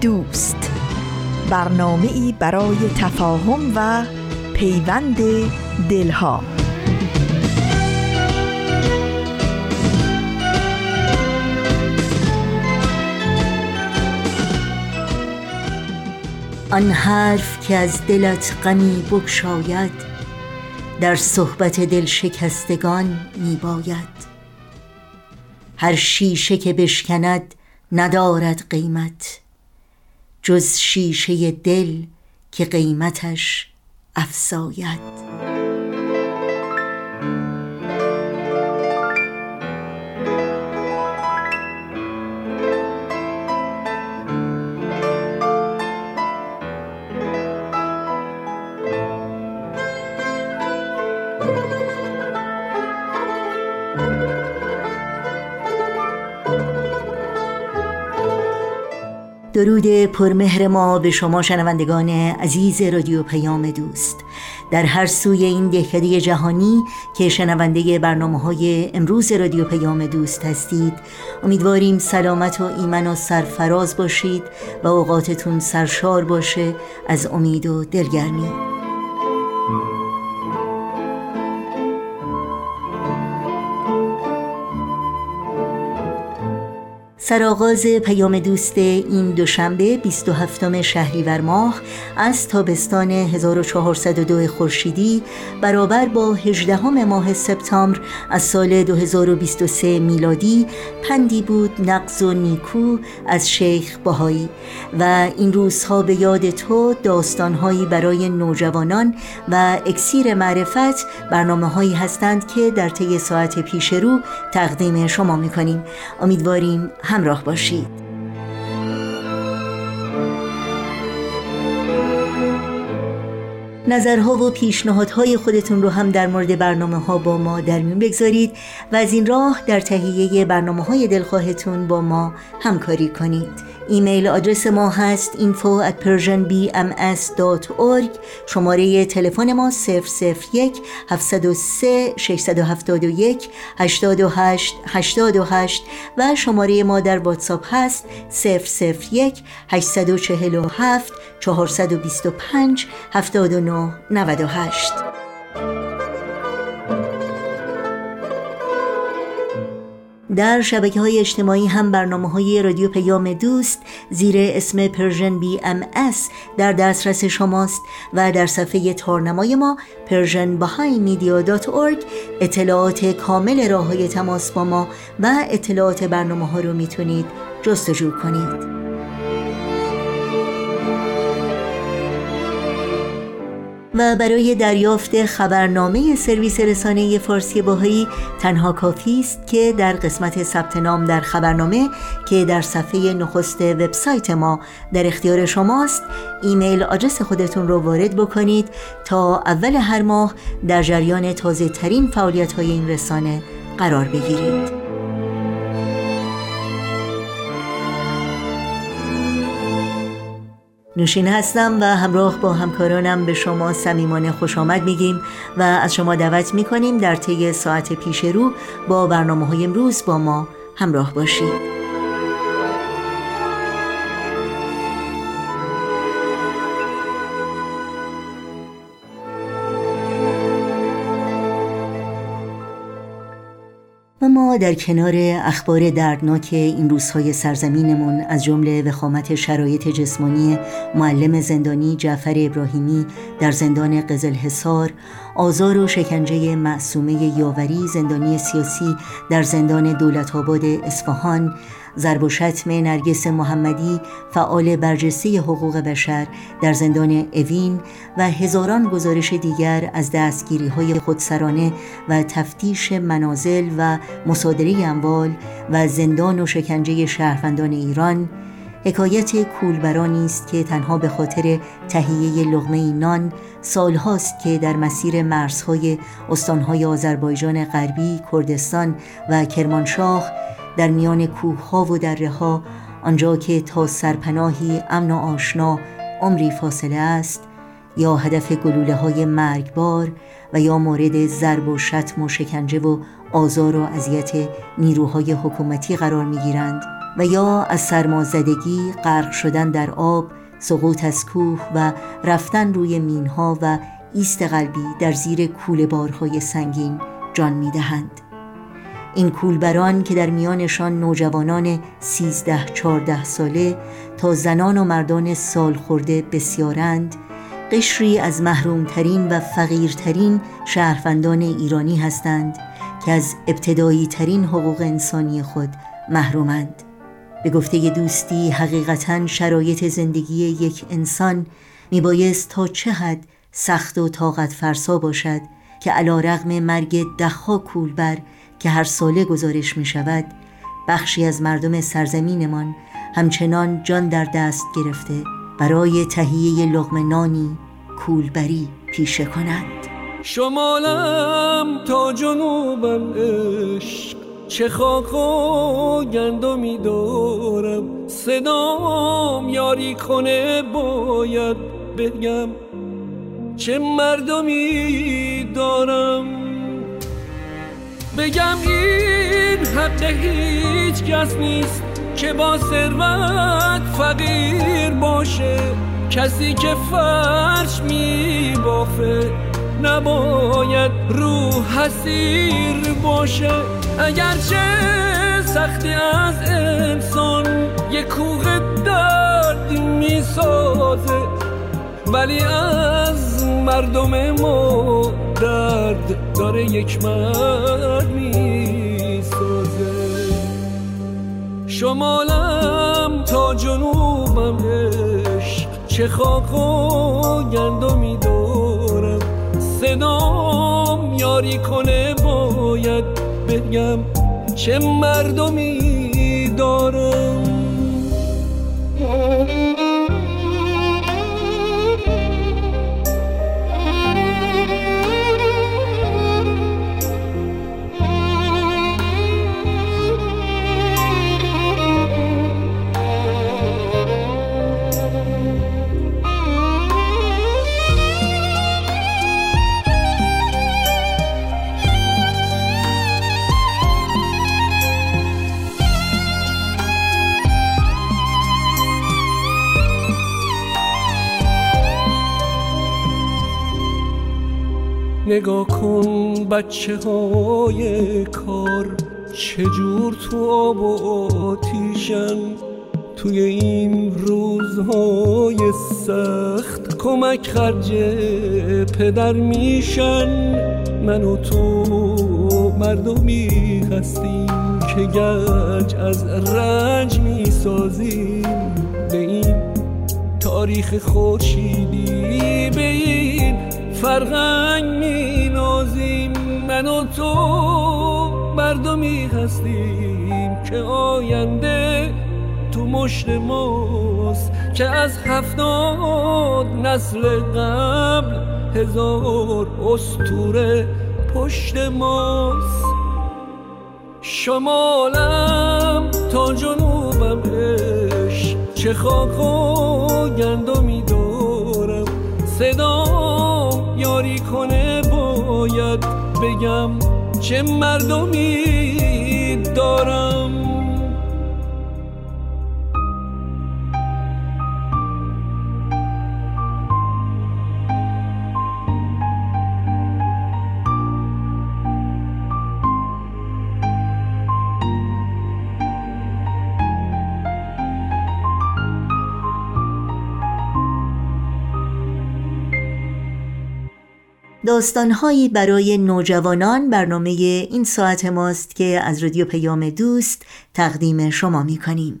دوست. برنامه ای برای تفاهم و پیوند دلها. آن حرف که از دلت غمی بگشاید در صحبت دل شکستگان می باید هر شیشه که بشکند ندارد قیمت. جز شیشه دل که قیمتش افزاید. درود پرمهر ما به شما شنوندگان عزیز رادیو پیام دوست. در هر سوی این دهکده جهانی که شنونده برنامه های امروز رادیو پیام دوست هستید امیدواریم سلامت و ایمن و سرفراز باشید و اوقاتتون سرشار باشه از امید و دلگرمی. سرآغاز پیام دوست این دوشنبه 27 شهریور ماه از تابستان 1402 خورشیدی برابر با 18 ماه سپتامبر از سال 2023 میلادی پندی بود نقض و نیکو از شیخ باهایی و این روزها به یاد تو داستانهایی برای نوجوانان و اکسیر معرفت برنامه هایی هستند که در طی ساعت پیش رو تقدیم شما می‌کنیم. امیدواریم همراه باشید. نظرها و پیشنهادهای خودتون رو هم در مورد برنامه ها با ما در میون بگذارید و از این راه در تهیه برنامه های دلخواهتون با ما همکاری کنید. ایمیل آدرس ما هست info at persianbms.org شماره تلفن ما 001 703 671 828 828 و شماره ما در واتساپ هست 001 847 425 79 98 در شبکه های اجتماعی هم برنامه های رادیو پیام دوست زیر اسم Persian BM در دسترس شماست و در صفحه تارنمای ما Persian اطلاعات کامل راه های تماس با ما و اطلاعات برنامه ها رو می‌تونید جستجو کنید. و برای دریافت خبرنامه سرویس رسانه فارسی بهایی تنها کافی است که در قسمت ثبت نام در خبرنامه که در صفحه نخست وبسایت ما در اختیار شماست ایمیل آدرس خودتون رو وارد بکنید تا اول هر ماه در جریان تازه ترین فعالیت های این رسانه قرار بگیرید. نوشین هستم و همراه با همکارانم به شما صمیمانه خوش آمد میگیم و از شما دعوت می‌کنیم در طی ساعت پیش رو با برنامه های امروز با ما همراه باشید. ما در کنار اخبار دردناک این روزهای سرزمینمون از جمله وخامت شرایط جسمانی معلم زندانی جعفر ابراهیمی در زندان قزل حصار آزار و شکنجه معصومه یاوری زندانی سیاسی در زندان دولت آباد اصفهان ضرب و شتم نرگس محمدی فعال برجسته حقوق بشر در زندان اوین و هزاران گزارش دیگر از دستگیری های خودسرانه و تفتیش منازل و مصادره اموال و زندان و شکنجه شهروندان ایران حکایت کولبرانی است که تنها به خاطر تهیه لغمه نان سالهاست که در مسیر مرزهای استانهای آذربایجان غربی، کردستان و کرمانشاه در میان کوهها و دره ها آنجا که تا سرپناهی امن و آشنا عمری فاصله است یا هدف گلوله های مرگبار و یا مورد ضرب و شتم و شکنجه و آزار و اذیت نیروهای حکومتی قرار می گیرند و یا از سرمازدگی غرق شدن در آب سقوط از کوه و رفتن روی مینها و ایست قلبی در زیر کوله بارهای سنگین جان می دهند. این کولبران که در میانشان نوجوانان سیزده چارده ساله تا زنان و مردان سال خورده بسیارند قشری از محرومترین و فقیرترین شهروندان ایرانی هستند که از ابتدایی ترین حقوق انسانی خود محرومند. به گفته دوستی حقیقتا شرایط زندگی یک انسان میبایست تا چه حد سخت و طاقت فرسا باشد که علا رغم مرگ دهها کولبر که هر ساله گزارش می شود بخشی از مردم سرزمینمان همچنان جان در دست گرفته برای تهیه لغم نانی کولبری پیشه کنند شمالم تا جنوبم عشق چه خاک و گندمی دارم صدام یاری کنه باید بگم چه مردمی دارم. بگم این حق هیچ کس نیست که با ثروت فقیر باشه. کسی که فرش می بافه نباید رو حسیر باشه. اگرچه سختی از انسان یه کوه درد می سازه ولی از مردم ما درد داره یک مرد می سازه شمالم تا جنوبم عشق چه خاک و گندمی دارم. صدام یاری کنه باید بگم چه مردمی دارم. نگاه کن بچه های کار چجور تو آب و آتیشن؟ توی این روزهای سخت کمک خرج پدر میشن. من و تو مردمی هستیم که گنج از رنج می‌سازیم. به این تاریخ خورشیدی به این فرهنگ می نازیم من و تو مردمی هستیم که آینده تو مشت ماست. که از هفتاد نسل قبل هزار استوره پشت ماست. شمالم تا جنوبم اش چه خاک و گندمی دارم. صدا یاری کنه باید بگم چه مردمی دارم. داستانهایی برای نوجوانان برنامه این ساعت ماست که از رادیو پیام دوست تقدیم شما می کنیم.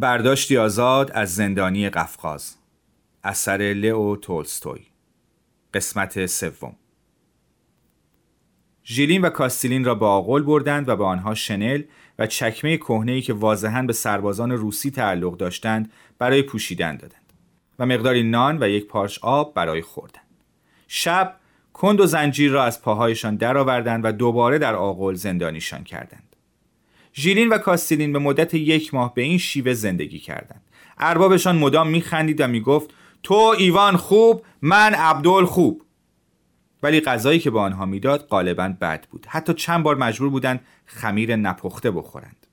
برداشتی آزاد از زندانی قفقاز. اثر لئو تولستوی. قسمت سوم. ژیلین و کاستیلین را به آغل بردند و به آنها شنل و چکمه کهنه‌ای که واضحا به سربازان روسی تعلق داشتند برای پوشیدن دادند و مقداری نان و یک پارچ آب برای خوردن. شب کند و زنجیر را از پاهایشان درآوردند و دوباره در آغل زندانیشان کردند. ژیلین و کاستیلین به مدت یک ماه به این شیوه زندگی کردند. اربابشان مدام میخندید و می‌گفت تو ایوان خوب من عبدال خوب. ولی غذایی که به آنها می‌داد غالبا بد بود. حتی چند بار مجبور بودند خمیر نپخته بخورند.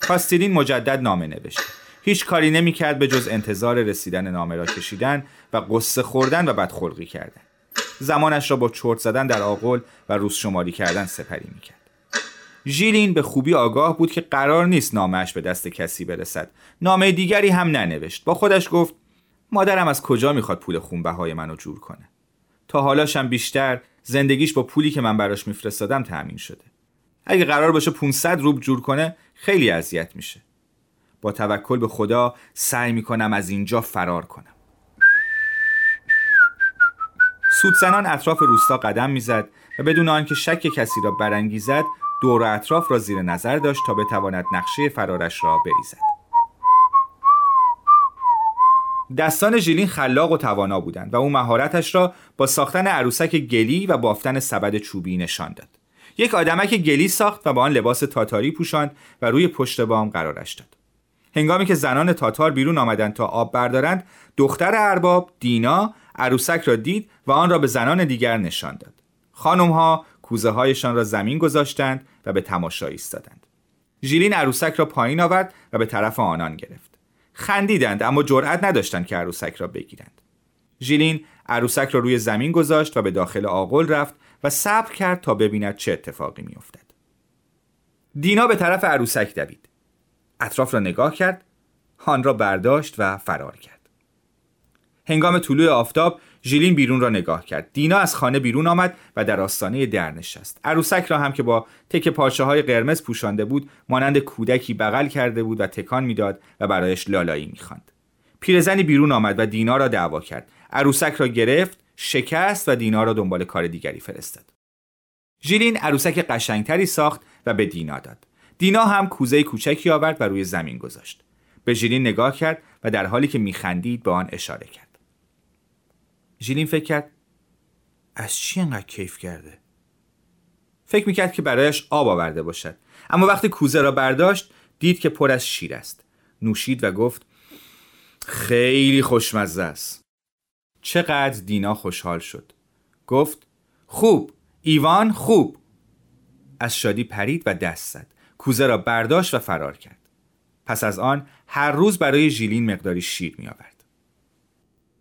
کاستیلین مجدد نامه نوشت هیچ کاری نمی‌کرد به جز انتظار رسیدن نامه را کشیدن و قصه خوردن و بدخلقی کردن. زمانش را با چرت زدن در آغل و روز شماری کردن سپری می‌کرد. ژیلین به خوبی آگاه بود که قرار نیست نامش به دست کسی برسد. نامه دیگری هم ننوشت. با خودش گفت مادرم از کجا می‌خواد پول خونبهای منو جور کنه؟ تا حالاشم بیشتر زندگیش با پولی که من براش میفرستادم تأمین شده. اگه قرار باشه 500 روب جور کنه خیلی اذیت میشه. با توکل به خدا سعی می‌کنم از اینجا فرار کنم. سودزنان اطراف روستا قدم می‌زد و بدون آنکه شک کسی را برانگیزد دور و اطراف را زیر نظر داشت تا بتواند نقشه فرارش را بریزد. دستان ژیلین خلاق و توانا بودند و او مهارتش را با ساختن عروسک گلی و بافتن سبد چوبی نشان داد. یک آدمک گلی ساخت و با آن لباس تاتاری پوشاند و روی پشت بام قرارش داد. هنگامی که زنان تاتار بیرون آمدند تا آب بردارند دختر ارباب دینا عروسک را دید و آن را به زنان دیگر نشان داد. خانم ها کوزه هایشان را زمین گذاشتند و به تماشا ایستادند. ژیلین عروسک را پایین آورد و به طرف آنان گرفت. خندیدند اما جرأت نداشتند که عروسک را بگیرند. ژیلین عروسک را روی زمین گذاشت و به داخل آغل رفت و صبر کرد تا ببیند چه اتفاقی میافتد. دینا به طرف عروسک دوید. اطراف را نگاه کرد، هان را برداشت و فرار کرد. هنگام طلوع آفتاب ژیلین بیرون را نگاه کرد. دینا از خانه بیرون آمد و در آستانه در نشست. عروسک را هم که با تک پارچه های قرمز پوشانده بود مانند کودکی بغل کرده بود و تکان می‌داد و برایش لالایی می‌خواند. پیرزنی بیرون آمد و دینا را دعوا کرد. عروسک را گرفت شکست و دینا را دنبال کار دیگری فرستاد. ژیلین عروسک قشنگتری ساخت و به دینا داد. دینا هم کوزه کوچکی آورد و روی زمین گذاشت. به ژیلین نگاه کرد و در حالی که میخندید به آن اشاره کرد. ژیلین فکر کرد از چی انقدر کیف کرده؟ فکر می‌کرد که برایش آب آورده باشد. اما وقتی کوزه را برداشت دید که پر از شیر است. نوشید و گفت خیلی خوشمزه است. چقدر دینا خوشحال شد. گفت خوب ایوان خوب. از شادی پرید و دست زد. کوزه را برداشت و فرار کرد. پس از آن هر روز برای ژیلین مقداری شیر می آورد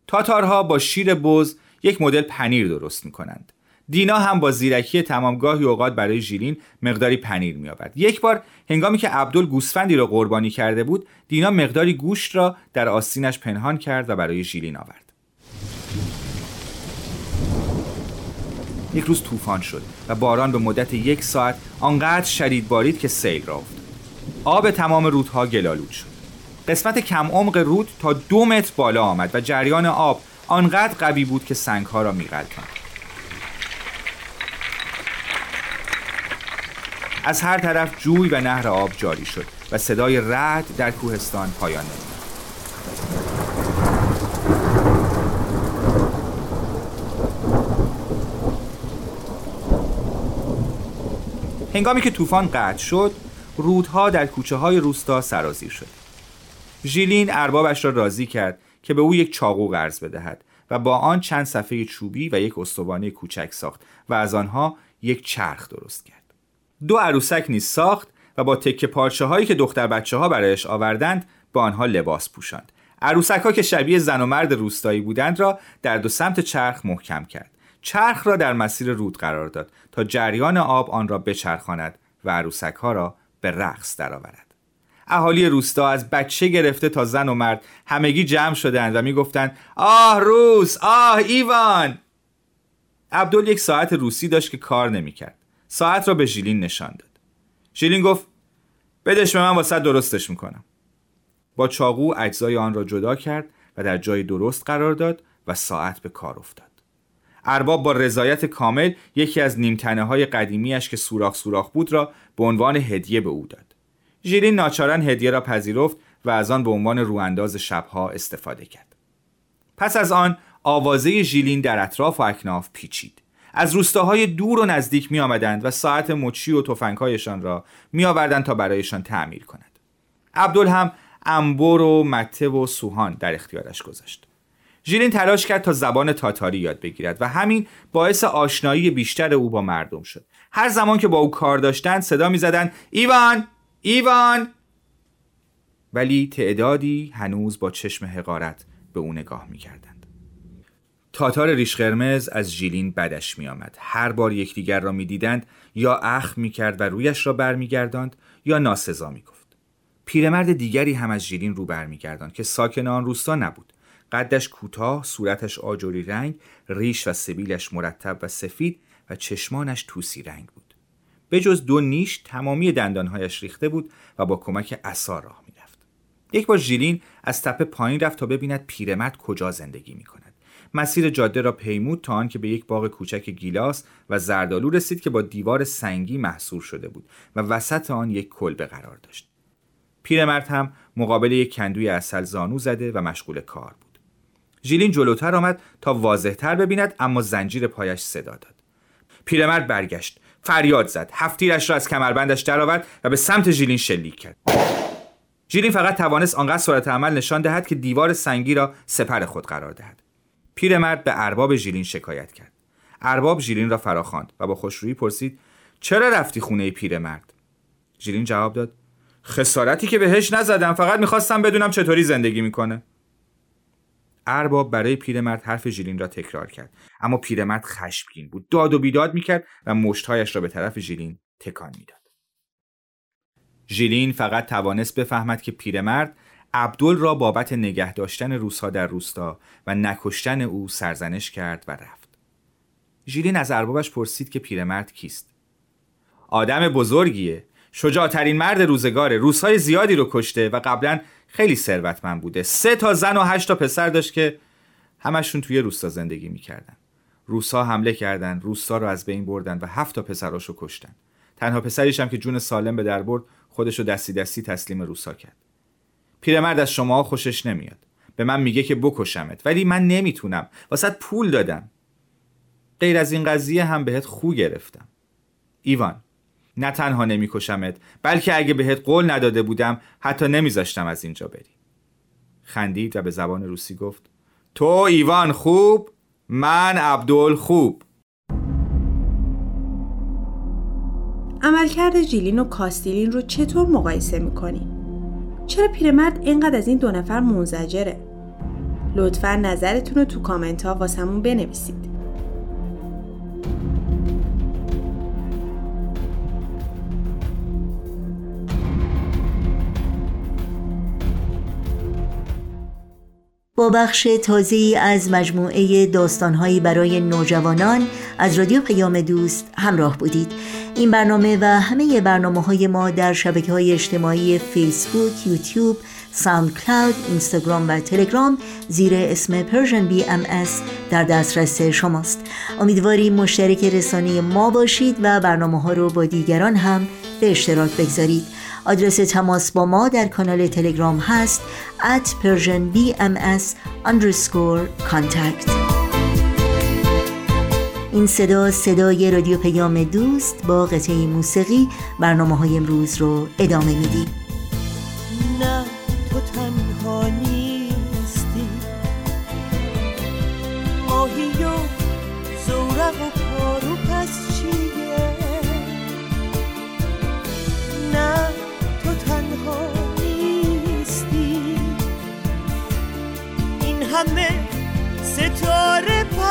تاتارها با شیر بز یک مدل پنیر درست می کنند. دینا هم با زیرکی تمام گاهی اوقات برای ژیلین مقداری پنیر می آورد. یک بار هنگامی که عبدل گوسفندی را قربانی کرده بود دینا مقداری گوشت را در آستینش پنهان کرد و برای ژیلین آورد یک روز طوفان شد و باران به مدت یک ساعت آنقدر شدید بارید که سیل را افتاد آب تمام رودها گلالود شد قسمت کم عمق رود تا دو متر بالا آمد و جریان آب آنقدر قوی بود که سنگها را میغلطاند از هر طرف جوی و نهر آب جاری شد و صدای رعد در کوهستان پایان نمود. هنگامی که طوفان قطع شد رودها در کوچه های روستا سرازیر شد. ژیلین اربابش را راضی کرد که به او یک چاقو قرض بدهد و با آن چند صفحه چوبی و یک استوانه کوچک ساخت و از آنها یک چرخ درست کرد. دو عروسک نیز ساخت و با تکه پارچه هایی که دختر بچه ها برایش آوردند با آنها لباس پوشاند. عروسک ها که شبیه زن و مرد روستایی بودند را در دو سمت چرخ محکم کرد. چرخ را در مسیر رود قرار داد تا جریان آب آن را بچرخاند و عروسک ها را به رقص درآورد. اهالی روستا از بچه گرفته تا زن و مرد همگی جمع شدند و می‌گفتند آه روس آه ایوان! عبدال یک ساعت روسی داشت که کار نمی‌کرد. ساعت را به ژیلین نشان داد. ژیلین گفت بدش به من واسه درستش می‌کنم. با چاقو اجزای آن را جدا کرد و در جای درست قرار داد و ساعت به کار افتاد. ارباب با رضایت کامل یکی از نیمتنه های قدیمیش که سوراخ سوراخ بود را به عنوان هدیه به او داد. ژیلین ناچارن هدیه را پذیرفت و از آن به عنوان روانداز شبها استفاده کرد. پس از آن آوازه ژیلین در اطراف و اکناف پیچید. از روستاهای دور و نزدیک می آمدند و ساعت مچی و تفنگهایشان را می آوردند تا برایشان تعمیر کند. عبدال هم انبر و مته و سوهان در اختیارش گذاشت. ژیلین تلاش کرد تا زبان تاتاری یاد بگیرد و همین باعث آشنایی بیشتر او با مردم شد. هر زمان که با او کار داشتند صدا می‌زدند ایوان! ایوان. ولی تعدادی هنوز با چشم حقارت به او نگاه می‌کردند. تاتار ریش قرمز از ژیلین بدش میآمد. هر بار یکدیگر را می‌دیدند یا اخ می‌کرد و رویش را برمیگرداند یا ناسزا می‌گفت. پیرمرد دیگری هم از ژیلین رو برمیگرداند که ساکن آن روستا نبود. قدش کوتاه صورتش آجوری رنگ ریش و سبیلش مرتب و سفید و چشمانش توسی رنگ بود. به جز دو نیش تمامی دندانهایش ریخته بود و با کمک عصا راه می‌رفت. یک بار ژیلین از تپه پایین رفت تا ببیند پیرمرد کجا زندگی می کند. مسیر جاده را پیمود تا آنکه به یک باغ کوچک گیلاس و زردالو رسید که با دیوار سنگی محصور شده بود و وسط آن یک کلبه قرار داشت. پیرمرد هم مقابل یک کندوی اصل زانو زده و مشغول کار بود. ژیلین جلوتر آمد تا واضحتر ببیند اما زنجیر پایش صدا داد. پیرمرد برگشت. فریاد زد. هفتیرش را از کمربندش درآورد و به سمت ژیلین شلیک کرد. ژیلین فقط توانست آنقدر سرعت عمل نشان دهد که دیوار سنگی را سپر خود قرار دهد. پیرمرد به ارباب ژیلین شکایت کرد. ارباب ژیلین را فراخواند و با خوشرویی پرسید چرا رفتی خونه پیرمرد؟ ژیلین جواب داد خسارتی که بهش نزدم فقط می‌خواستم بدونم چطوری زندگی می‌کنه. ارباب برای پیرمرد حرف ژیلین را تکرار کرد. اما پیرمرد خشمگین بود. داد و بیداد می‌کرد و مشتهایش را به طرف ژیلین تکان می‌داد. ژیلین فقط توانست بفهمد که پیرمرد عبدل را بابت نگه داشتن روسها در روستا و نکشتن او سرزنش کرد و رفت. ژیلین از اربابش پرسید که پیرمرد کیست. آدم بزرگیه. شجاعترین مرد روزگاره. روسهای زیادی رو کشته و قبلا خیلی ثروتمند بوده. سه تا زن و هشت تا پسر داشت که همشون توی روستا زندگی می‌کردن. روسا حمله کردن روستا رو از بین بردن و هفت تا پسراشو کشتن. تنها پسریش هم که جون سالم به در برد خودشو دستی دستی تسلیم روسا کرد. پیرمرد از شما خوشش نمیاد. به من میگه که بکشمت ولی من نمی‌تونم. واسط پول دادم. غیر از این قضیه هم بهت خو گرفتم. ایوان نه تنها نمیکشمت بلکه اگه بهت قول نداده بودم حتی نمیذاشتم از اینجا بری خندید و به زبان روسی گفت تو ایوان خوب من عبدال خوب عملکرد جیلین و کاستیلین رو چطور مقایسه می‌کنی؟ چرا پیرمرد اینقدر از این دو نفر منزجره؟ لطفا نظرتون رو تو کامنت ها واسمون بنویسید با بخش تازی از مجموعه داستانهایی برای نوجوانان از رادیو پیام دوست همراه بودید. این برنامه و همه برنامه های ما در شبکه های اجتماعی فیسبوک، یوتیوب، ساوند کلاود، اینستاگرام و تلگرام زیر اسم بی ام در دسترس شماست. امیدواریم مشترک رسانه ما باشید و برنامه ها رو با دیگران هم به اشتراک بگذارید. آدرس تماس با ما در کانال تلگرام هست at persianbms underscore contact. این صدا صدای رادیو پیام دوست با قطعه موسیقی برنامه های امروز رو ادامه میدیم.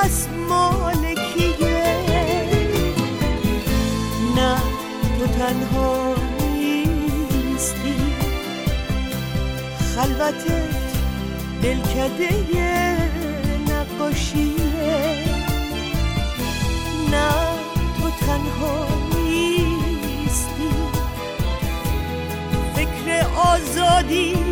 پس مالکیه نه تو تنها نیستی. خلوتت دلکده نقاشیه نه تو تنها نیستی. فکر آزادی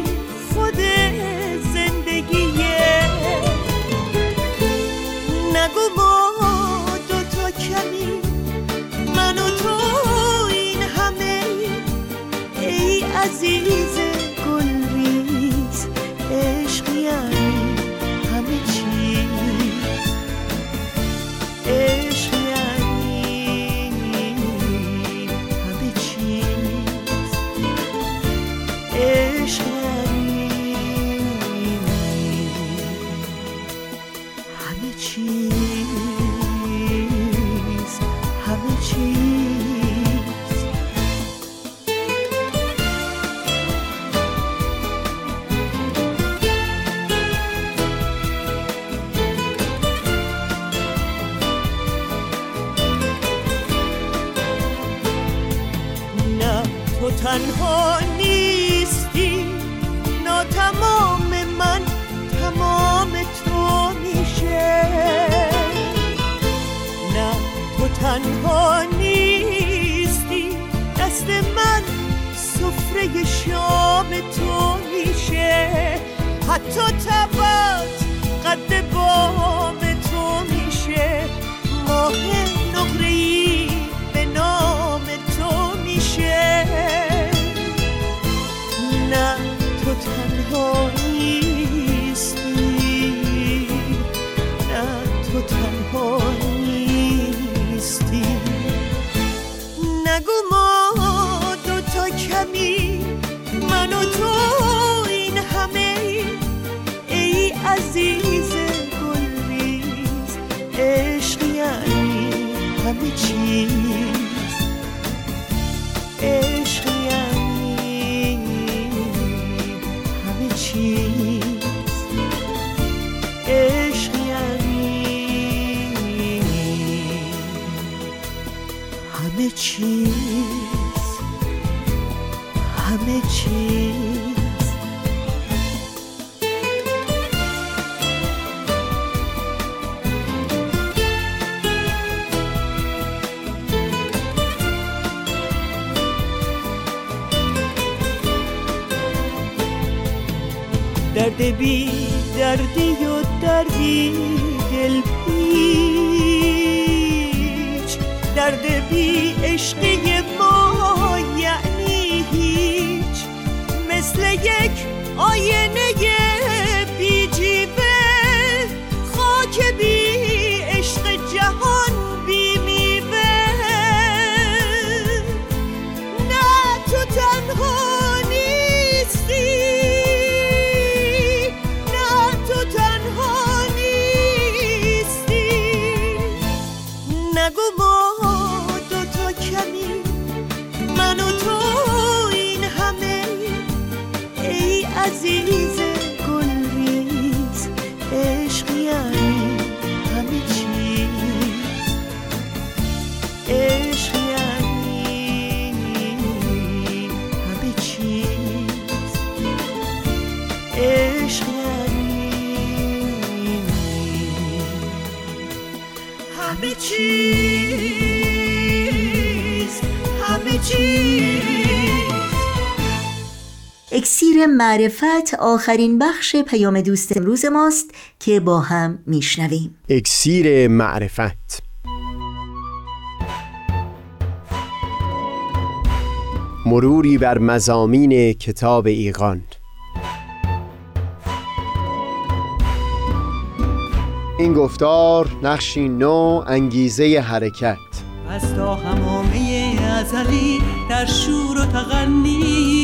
همه چیز اکسیر معرفت آخرین بخش پیام دوست امروز ماست که با هم میشنویم. اکسیر معرفت. مروری بر مزامین کتاب ایقان این گفتار نقشی نو انگیزه حرکت. از تا همامه ازلی در شور و تغنیست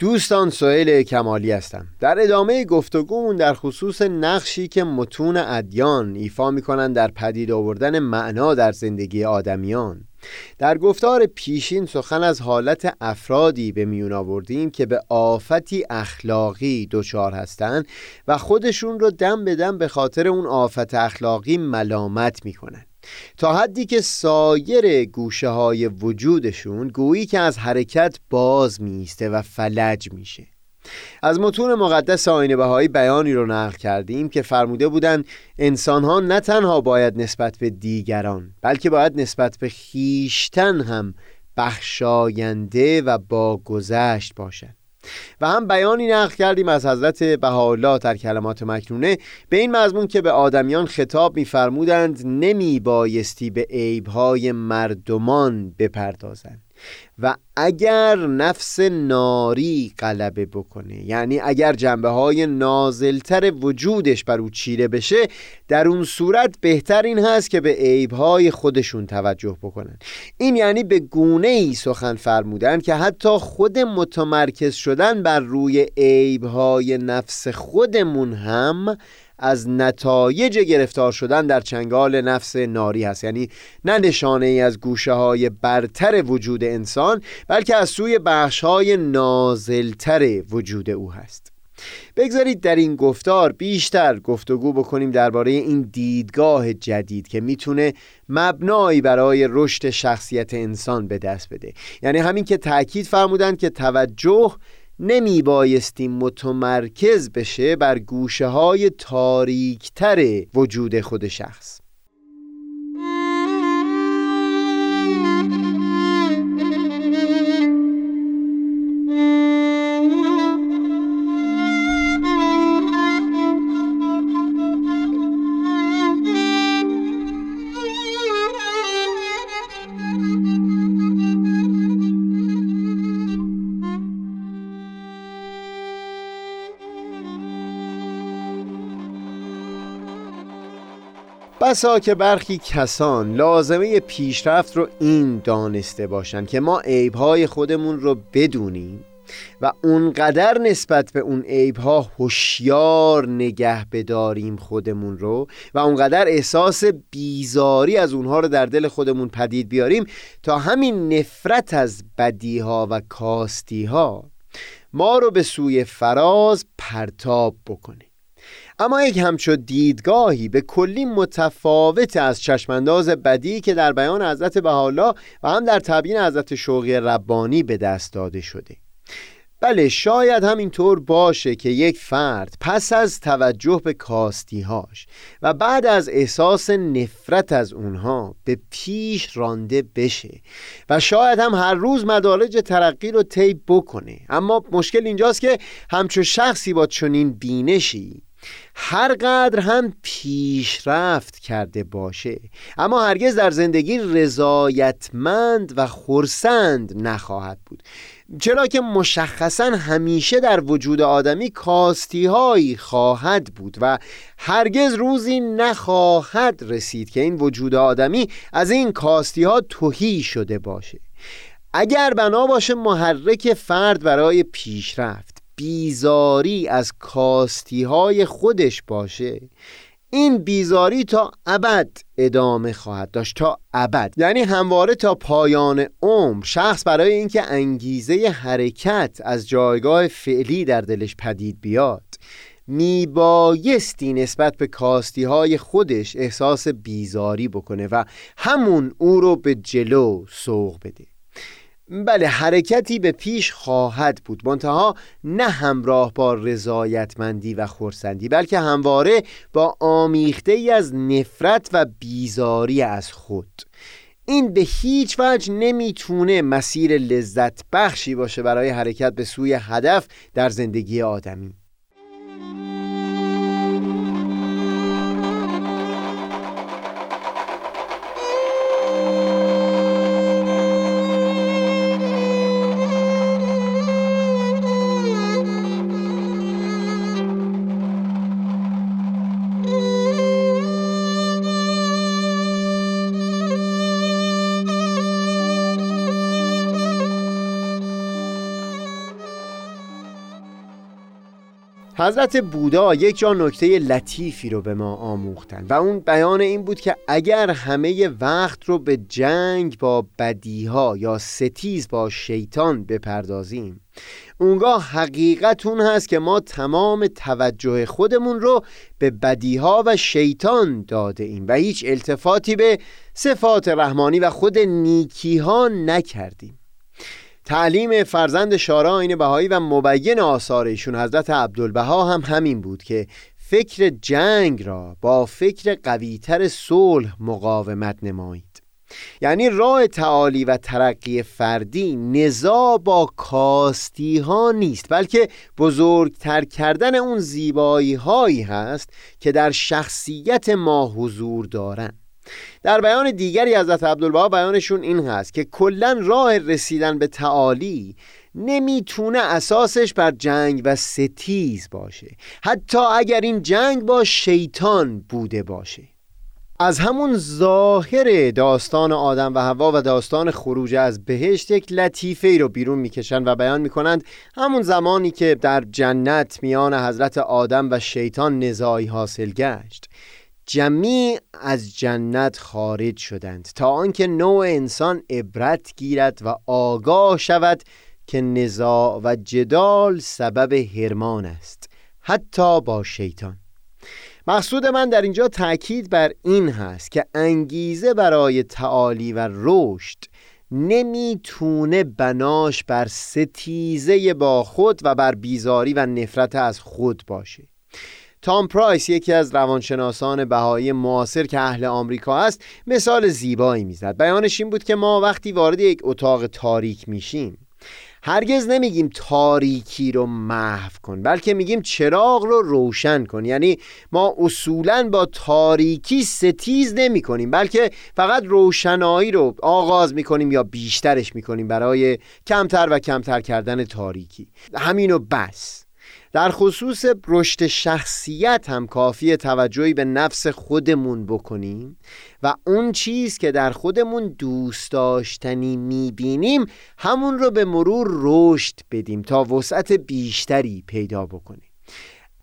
دوستان سئیل کمالی هستم. در ادامه گفتگومون در خصوص نقشی که متون ادیان ایفا می‌کنن در پدید آوردن معنا در زندگی آدمیان. در گفتار پیشین سخن از حالت افرادی به میون آوردیم که به آفتی اخلاقی دچار هستند و خودشون رو دم به دم به خاطر اون آفت اخلاقی ملامت می‌کنن تا حدی که سایر گوشه های وجودشون گویی که از حرکت باز میسته و فلج میشه. از متون مقدس آین بهایی بیانی رو نقل کردیم که فرموده بودند انسان ها نه تنها باید نسبت به دیگران بلکه باید نسبت به خیشتن هم بخشاینده و با گذشت باشند. و هم بیانی نقل کردیم از حضرت بهاءالله در کلمات مکنونه. به این مضمون که به آدمیان خطاب می‌فرمودند نمی بایستی به عیبهای مردمان بپردازند. و اگر نفس ناری غلبه بکنه یعنی اگر جنبه های نازلتر وجودش بر او چیره بشه در اون صورت بهتر این هست که به عیبهای خودشون توجه بکنن. این یعنی به گونه ای سخن فرمودن که حتی خود متمرکز شدن بر روی عیبهای نفس خودمون هم از نتایج گرفتار شدن در چنگال نفس ناری هست. یعنی نه نشانه ای از گوشه های برتر وجود انسان بلکه از سوی بخش های نازلتر وجود او هست. بگذارید در این گفتار بیشتر گفتگو بکنیم درباره این دیدگاه جدید که می‌تونه مبنایی برای رشد شخصیت انسان به دست بده. یعنی همین که تاکید فرمودند که توجه نمی بایستی متمرکز بشه بر گوشه های تاریکتر وجود خود شخص. بسا که برخی کسان لازمه پیشرفت رو این دانسته باشند که ما عیبهای خودمون رو بدونیم و اونقدر نسبت به اون عیبها هوشیار نگه بداریم خودمون رو و اونقدر احساس بیزاری از اونها رو در دل خودمون پدید بیاریم تا همین نفرت از بدیها و کاستیها ما رو به سوی فراز پرتاب بکنه. اما یک همچو دیدگاهی به کلی متفاوت از چشمانداز بدی که در بیان حضرت بهاءالله و هم در تبیین حضرت شوقی ربانی به دست داده شده. بله شاید همینطور باشه که یک فرد پس از توجه به کاستیهاش و بعد از احساس نفرت از اونها به پیش رانده بشه و شاید هم هر روز مدارج ترقی رو طی بکنه. اما مشکل اینجاست که همچو شخصی با چنین بینشی هر قدر هم پیشرفت کرده باشه. اما هرگز در زندگی رضایتمند و خورسند نخواهد بود. چرا که مشخصا همیشه در وجود آدمی کاستی هایی خواهد بود و هرگز روزی نخواهد رسید که این وجود آدمی از این کاستی ها توهی شده باشه. اگر بنا باشه محرک فرد برای پیشرفت. بیزاری از کاستی های خودش باشه. این بیزاری تا ابد ادامه خواهد داشت تا ابد. یعنی همواره تا پایان عمر. شخص برای اینکه انگیزه حرکت از جایگاه فعلی در دلش پدید بیاد میبایستی نسبت به کاستی های خودش احساس بیزاری بکنه و همون او رو به جلو سوق بده. بله حرکتی به پیش خواهد بود. منتها نه همراه با رضایتمندی و خورسندی بلکه همواره با آمیخته ای از نفرت و بیزاری از خود. این به هیچ وجه نمی‌تونه مسیر لذت بخشی باشه برای حرکت به سوی هدف در زندگی آدمی. حضرت بودا یک جا نکته لطیفی رو به ما آموختن و اون بیان این بود که اگر همه وقت رو به جنگ با بدیها یا ستیز با شیطان بپردازیم اونگاه حقیقت اون هست که ما تمام توجه خودمون رو به بدیها و شیطان داده ایم و هیچ التفاتی به صفات رحمانی و خود نیکیها نکردیم. تعلیم فرزند شارا این بهایی و مبین آثار ایشون حضرت عبدالبها هم همین بود که فکر جنگ را با فکر قویتر صلح مقاومت نمایید. یعنی راه تعالی و ترقی فردی نزا با کاستی ها نیست بلکه بزرگتر کردن اون زیبایی هایی هست که در شخصیت ما حضور دارند در بیان دیگری حضرت عبدالبها بیانشون این هست که کلا راه رسیدن به تعالی نمی‌تونه اساسش بر جنگ و ستیز باشه. حتی اگر این جنگ با شیطان بوده باشه. از همون ظاهر داستان آدم و هوا و داستان خروج از بهشت یک لطیفه ای رو بیرون می‌کشند و بیان می‌کنند همون زمانی که در جنت میان حضرت آدم و شیطان نزاعی حاصل گشت. جمیع از جنت خارج شدند تا آنکه نوع انسان عبرت گیرد و آگاه شود که نزاع و جدال سبب هرمان است حتی با شیطان. مقصود من در اینجا تاکید بر این هست که انگیزه برای تعالی و رشد نمی‌تونه بناش بر ستیزه با خود و بر بیزاری و نفرت از خود باشه. تام پرایس یکی از روانشناسان بهایی معاصر که اهل آمریکا است مثال زیبایی می‌زد. بیانش این بود که ما وقتی وارد یک اتاق تاریک میشیم هرگز نمیگیم تاریکی رو محو کن بلکه میگیم چراغ رو روشن کن. یعنی ما اصولا با تاریکی ستیز نمی کنیم بلکه فقط روشنایی رو آغاز می‌کنیم یا بیشترش می‌کنیم برای کمتر و کمتر کردن تاریکی. همینو بس. در خصوص رشد شخصیت هم کافی توجهی به نفس خودمون بکنیم و اون چیز که در خودمون دوست داشتنی می‌بینیم همون رو به مرور رشد بدیم تا وسعت بیشتری پیدا بکنیم.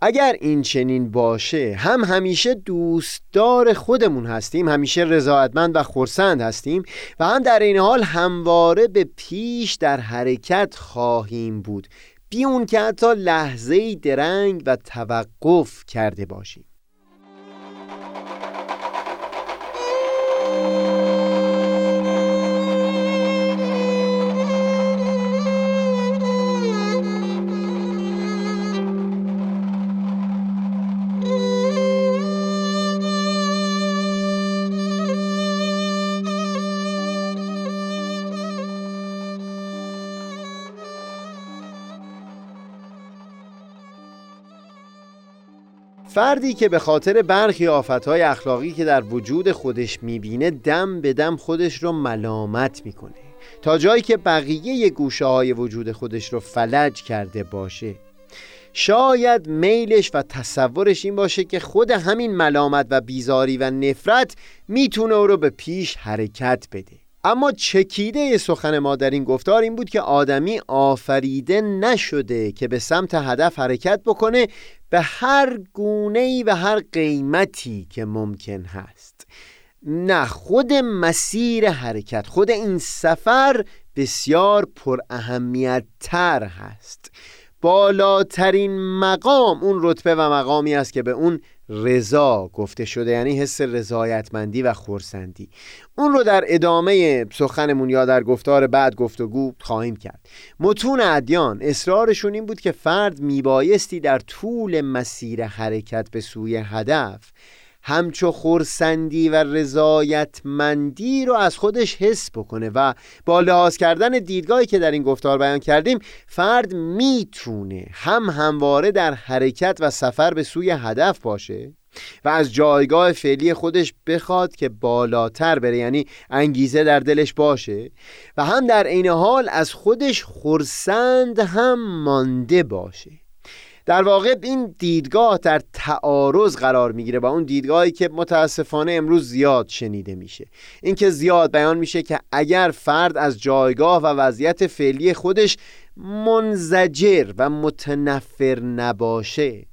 اگر این چنین باشه هم همیشه دوستدار خودمون هستیم همیشه رضایتمند و خورسند هستیم و هم در این حال همواره به پیش در حرکت خواهیم بود. بی اون که حتی لحظه درنگ و توقف کرده باشیم. فردی که به خاطر برخی آفتهای اخلاقی که در وجود خودش می‌بینه دم به دم خودش رو ملامت می‌کنه. تا جایی که بقیه گوشه های وجود خودش رو فلج کرده باشه. شاید میلش و تصورش این باشه که خود همین ملامت و بیزاری و نفرت می‌تونه او رو به پیش حرکت بده. اما چکیده سخن ما در این گفتار این بود که آدمی آفریده نشده که به سمت هدف حرکت بکنه به هر گونه و هر قیمتی که ممکن هست. نه خود مسیر حرکت خود این سفر بسیار پر اهمیت تر هست. بالاترین مقام اون رتبه و مقامی است که به اون رضا گفته شده یعنی حس رضایتمندی و خورسندی اون رو در ادامه سخنمون یا در گفتار بعد گفتگو خواهیم کرد. متون ادیان اصرارشون این بود که فرد میبایستی در طول مسیر حرکت به سوی هدف همچو خورسندی و رضایتمندی رو از خودش حس بکنه و با لحاظ کردن دیدگاهی که در این گفتار بیان کردیم فرد می‌تونه هم همواره در حرکت و سفر به سوی هدف باشه و از جایگاه فعلی خودش بخواد که بالاتر بره یعنی انگیزه در دلش باشه و هم در عین حال از خودش خورسند هم مانده باشه. در واقع این دیدگاه در تعارض قرار می‌گیره با اون دیدگاهی که متاسفانه امروز زیاد شنیده میشه. اینکه زیاد بیان میشه که اگر فرد از جایگاه و وضعیت فعلی خودش منزجر و متنفر نباشه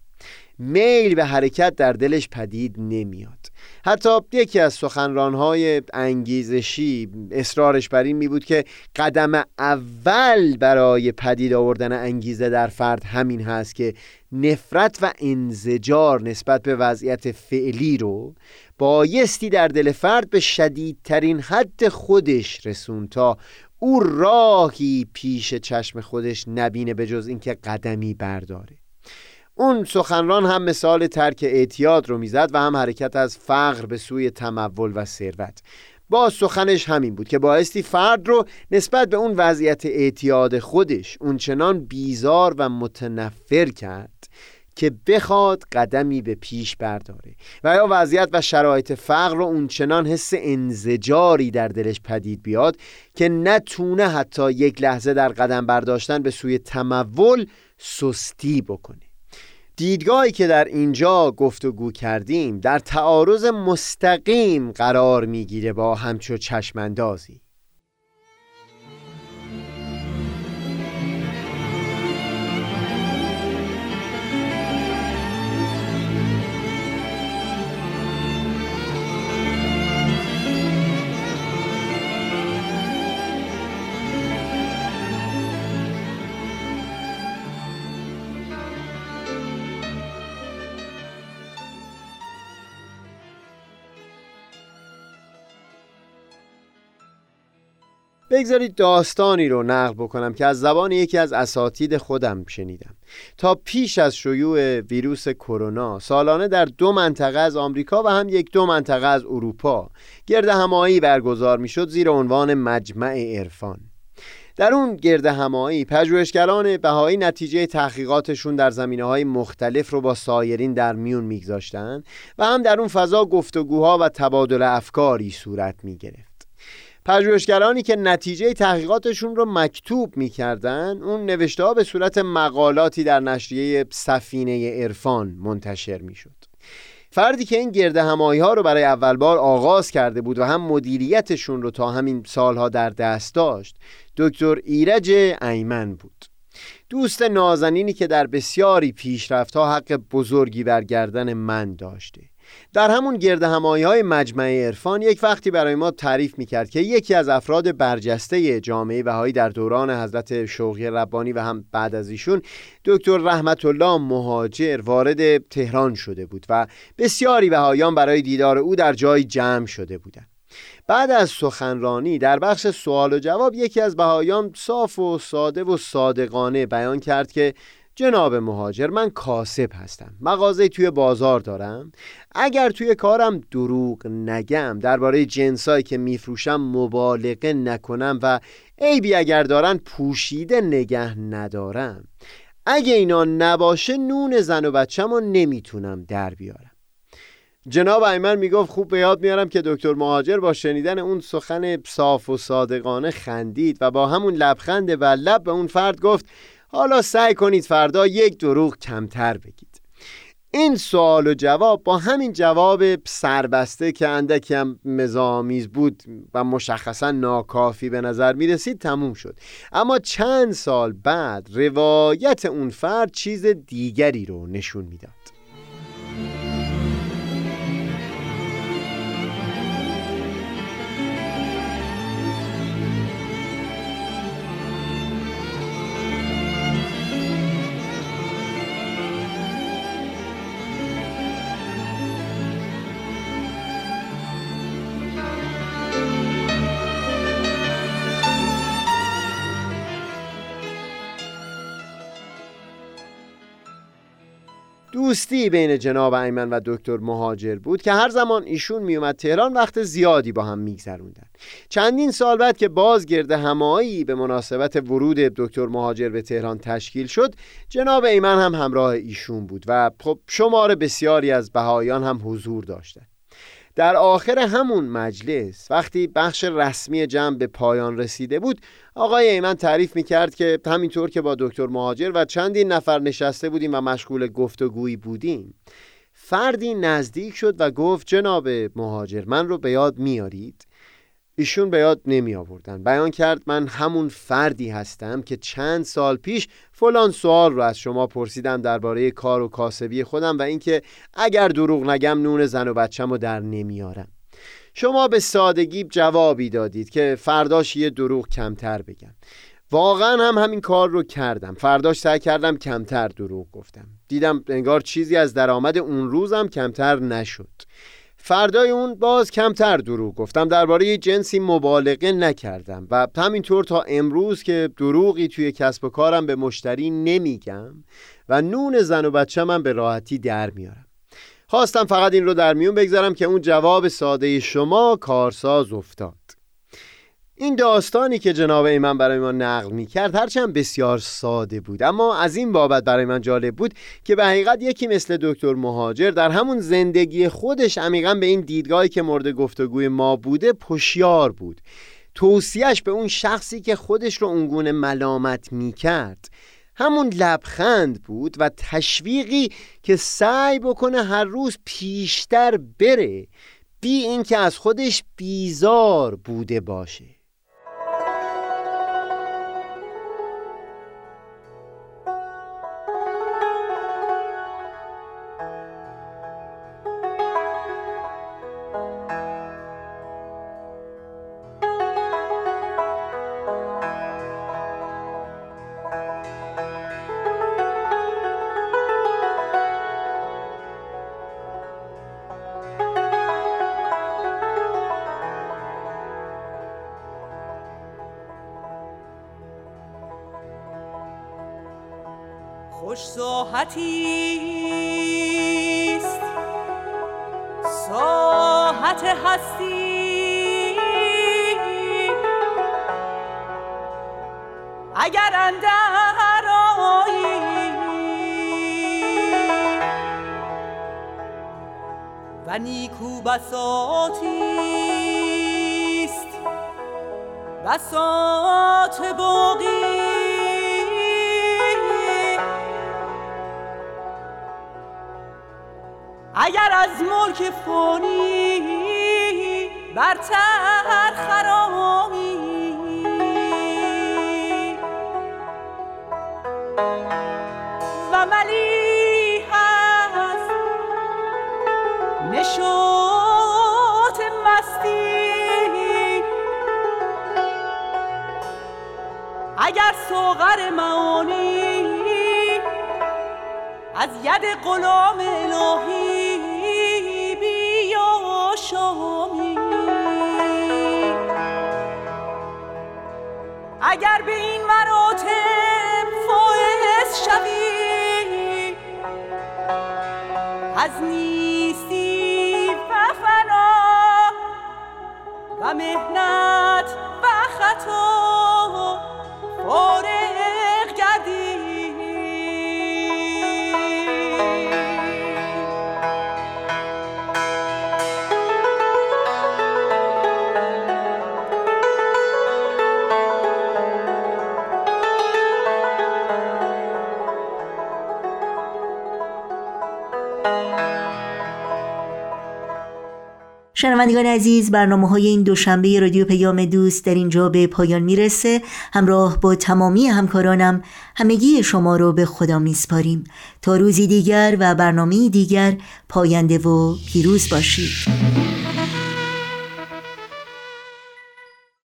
میل به حرکت در دلش پدید نمیاد. حتی یکی از سخنرانهای انگیزشی اصرارش بر این می بود که قدم اول برای پدید آوردن انگیزه در فرد همین هست که نفرت و انزجار نسبت به وضعیت فعلی رو بایستی در دل فرد به شدیدترین حد خودش رسون تا او راهی پیش چشم خودش نبینه به جز اینکه قدمی برداره. اون سخنران هم مثال ترک اعتیاد رو می‌زد و هم حرکت از فقر به سوی تمول و ثروت. با سخنش همین بود که بایستی فرد رو نسبت به اون وضعیت اعتیاد خودش اونچنان بیزار و متنفر کرد که بخواد قدمی به پیش برداره. و یا وضعیت و شرایط فقر رو اونچنان حس انزجاری در دلش پدید بیاد که نتونه حتی یک لحظه در قدم برداشتن به سوی تمول سستی بکنه. دیدگاهی که در اینجا گفتگو کردیم در تعارض مستقیم قرار می‌گیره با همچو چشماندازی. بگذارید داستانی رو نقل بکنم که از زبان یکی از اساتید خودم شنیدم. تا پیش از شیوع ویروس کرونا سالانه در دو منطقه از آمریکا و هم یک دو منطقه از اروپا گرد همایی برگزار می‌شد زیر عنوان مجمع عرفان. در اون گرد همایی پژوهشگران بهایی نتیجه تحقیقاتشون در زمینه های مختلف رو با سایرین در میون میگذاشتن و هم در اون فضا گفتگوها و تبادل افکاری صورت می پژوهشگرانی که نتیجه تحقیقاتشون رو مکتوب می‌کردن اون نوشته ها به صورت مقالاتی در نشریه سفینه عرفان منتشر می‌شد. فردی که این گرده همایی ها رو برای اول بار آغاز کرده بود و هم مدیریتشون رو تا همین سالها در دست داشت دکتر ایرج ایمن بود. دوست نازنینی که در بسیاری پیشرفت ها حق بزرگی بر گردن من داشته. در همون گرد همایی های مجمع عرفان یک وقتی برای ما تعریف می‌کرد که یکی از افراد برجسته جامعه بهایی در دوران حضرت شوقی ربانی و هم بعد از ایشون دکتر رحمت الله مهاجر وارد تهران شده بود و بسیاری بهایان برای دیدار او در جای جمع شده بودند. بعد از سخنرانی در بخش سوال و جواب یکی از بهایان صاف و ساده و صادقانه بیان کرد که جناب مهاجر من کاسب هستم. مغازه توی بازار دارم. اگر توی کارم دروغ نگم درباره جنسایی که میفروشم مبالغه نکنم و عیبی اگر دارن پوشیده نگه ندارم. اگه اینا نباشه نون زن و بچم رو نمی‌تونم در بیارم. جناب ایمن می‌گفت خوب به یاد میارم که دکتر مهاجر با شنیدن اون سخن صاف و صادقانه خندید و با همون لبخند و لب به اون فرد گفت حالا سعی کنید فردا یک دروغ کمتر بگید. این سوال و جواب با همین جواب سربسته که اندکی هم مزامیز بود و مشخصا ناکافی به نظر می رسید تموم شد. اما چند سال بعد روایت اون فرد چیز دیگری رو نشون می‌داد. دوستی بین جناب ایمن و دکتر مهاجر بود که هر زمان ایشون میومد تهران وقت زیادی با هم میگذروندن. چندین سال بعد که باز گرد همایی به مناسبت ورود دکتر مهاجر به تهران تشکیل شد جناب ایمن هم همراه ایشون بود و خب شمار بسیاری از بهایان هم حضور داشتند. در آخر همون مجلس وقتی بخش رسمی جمع به پایان رسیده بود آقای ایمن تعریف می‌کرد که همینطور که با دکتر مهاجر و چندین نفر نشسته بودیم و مشغول گفتگویی بودیم فردی نزدیک شد و گفت جناب مهاجر من رو به یاد میارید ایشون به یاد نمی آوردن. بیان کرد من همون فردی هستم که چند سال پیش فلان سوال رو از شما پرسیدم درباره کار و کاسبی خودم و اینکه اگر دروغ نگم نون زن و بچم رو در نمیارم شما به سادگی جوابی دادید که فرداش یه دروغ کمتر بگم واقعا هم همین کار رو کردم. فرداش سعی کردم کمتر دروغ گفتم. دیدم انگار چیزی از درآمد اون روزم کمتر نشد. فردای اون باز کمتر دروغ گفتم. درباره جنسی مبالغه نکردم و همینطور تا امروز که دروغی توی کسب و کارم به مشتری نمیگم و نون زن و بچه من به راحتی در میارم. خواستم فقط این رو در میون بگذارم که اون جواب ساده شما کارساز افتاد. این داستانی که جناب ایمن برای ما نقل می کرد هرچند بسیار ساده بود. اما از این بابت برای من جالب بود که به حقیقت یکی مثل دکتر مهاجر در همون زندگی خودش عمیقا به این دیدگاهی که مورد گفتگوی ما بوده پشیار بود. توصیهش به اون شخصی که خودش رو اونگونه ملامت می کرد همون لبخند بود و تشویقی که سعی بکنه هر روز پیشتر بره بی اینکه از خودش بیزار بوده باشه. و ملی هست. نشوت مستی. اگر سوغر معانی از ید غلام الهی اگر به این مراتب از نیستی و فنا و مهنت و خطا. شنوندگان عزیز برنامه های این دوشنبه رادیو پیام دوست در اینجا به پایان می‌رسه. همراه با تمامی همکارانم همگی شما رو به خدا میسپاریم. تا روزی دیگر و برنامه دیگر پاینده و پیروز باشید.